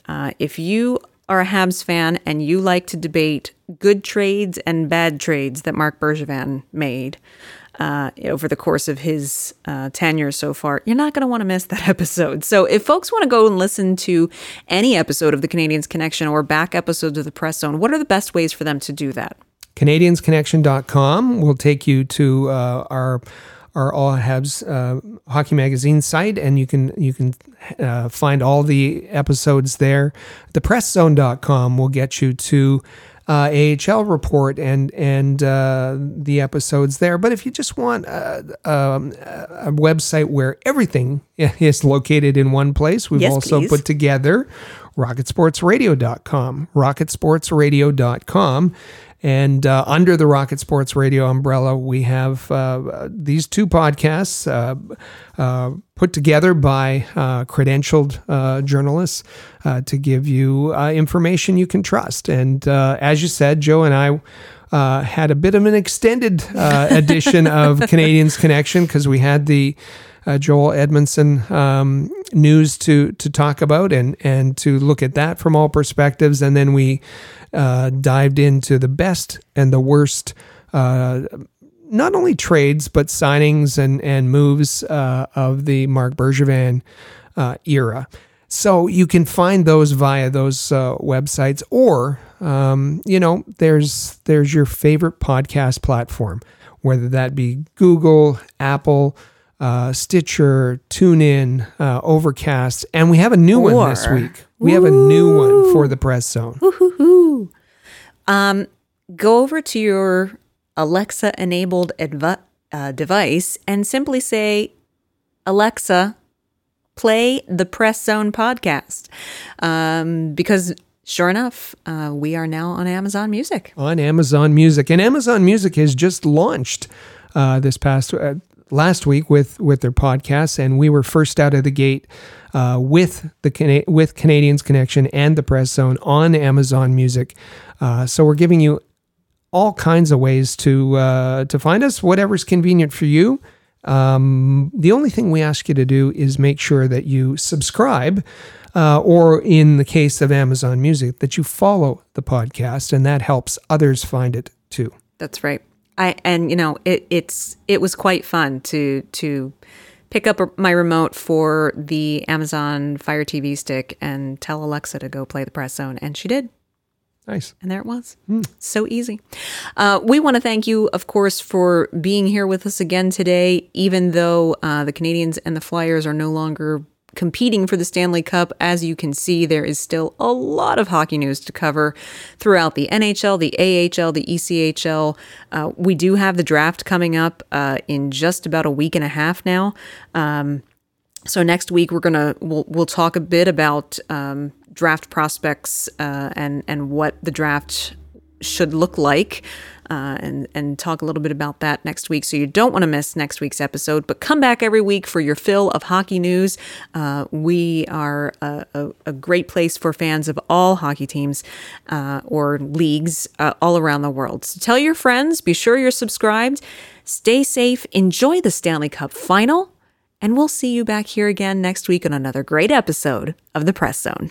Uh, if you are a Habs fan and you like to debate good trades and bad trades that Marc Bergevin made uh, over the course of his uh, tenure so far, you're not going to want to miss that episode. So, if folks want to go and listen to any episode of the Canadiens Connection or back episodes of the Press Zone, what are the best ways for them to do that? CanadiensConnection.com will take you to uh, our our All Habs uh, Hockey Magazine site, and you can you can uh, find all the episodes there. ThePressZone.com will get you to uh, AHL report and and uh, the episodes there. But if you just want a, um, a website where everything is located in one place, we've Yes, also please. put together rocketsportsradio.com, rocketsportsradio.com. And uh, under the Rocket Sports Radio umbrella, we have uh, these two podcasts uh, uh, put together by uh, credentialed uh, journalists uh, to give you uh, information you can trust. And uh, as you said, Joe and I uh, had a bit of an extended uh, edition of Canadiens Connection because we had the uh, Joel Edmundson um, news to to talk about and and to look at that from all perspectives, and then we uh, dived into the best and the worst. Uh, not only trades but signings and and moves uh, of the Marc Bergevin uh, era. So you can find those via those uh, websites, or um, you know, there's there's your favorite podcast platform, whether that be Google, Apple, uh, Stitcher, TuneIn, uh, Overcast, and we have a new one this week. We have a new one for the Press Zone. Woohoo! Um, go over to your Alexa enabled advi- uh, device and simply say, Alexa, play the Press Zone podcast. Um, because sure enough, uh, we are now on Amazon Music. on Amazon Music, and Amazon Music has just launched uh, this past uh, last week with with their podcasts, and we were first out of the gate uh, with the Cana- with Canadiens Connection and the Press Zone on Amazon Music. Uh, so we're giving you all kinds of ways to uh, to find us, whatever's convenient for you. Um, the only thing we ask you to do is make sure that you subscribe, uh, or in the case of Amazon Music, that you follow the podcast, and that helps others find it too. That's right. I and you know it it's it was quite fun to to pick up my remote for the Amazon Fire TV stick and tell Alexa to go play the Press Zone, and she did. Nice. And there it was. So easy. Uh, we want to thank you, of course, for being here with us again today, even though uh, the Canadiens and the Flyers are no longer competing for the Stanley Cup. As you can see, there is still a lot of hockey news to cover throughout the NHL, the AHL, the ECHL. Uh, we do have the draft coming up uh, in just about a week and a half now. Um, so next week we're gonna we'll we'll talk a bit about um, draft prospects uh, and and what the draft should look like. Uh, and and talk a little bit about that next week. So you don't want to miss next week's episode. But come back every week for your fill of hockey news. Uh, we are a, a, a great place for fans of all hockey teams uh, or leagues uh, all around the world. So tell your friends. Be sure you're subscribed. Stay safe. Enjoy the Stanley Cup final. And we'll see you back here again next week on another great episode of The Press Zone.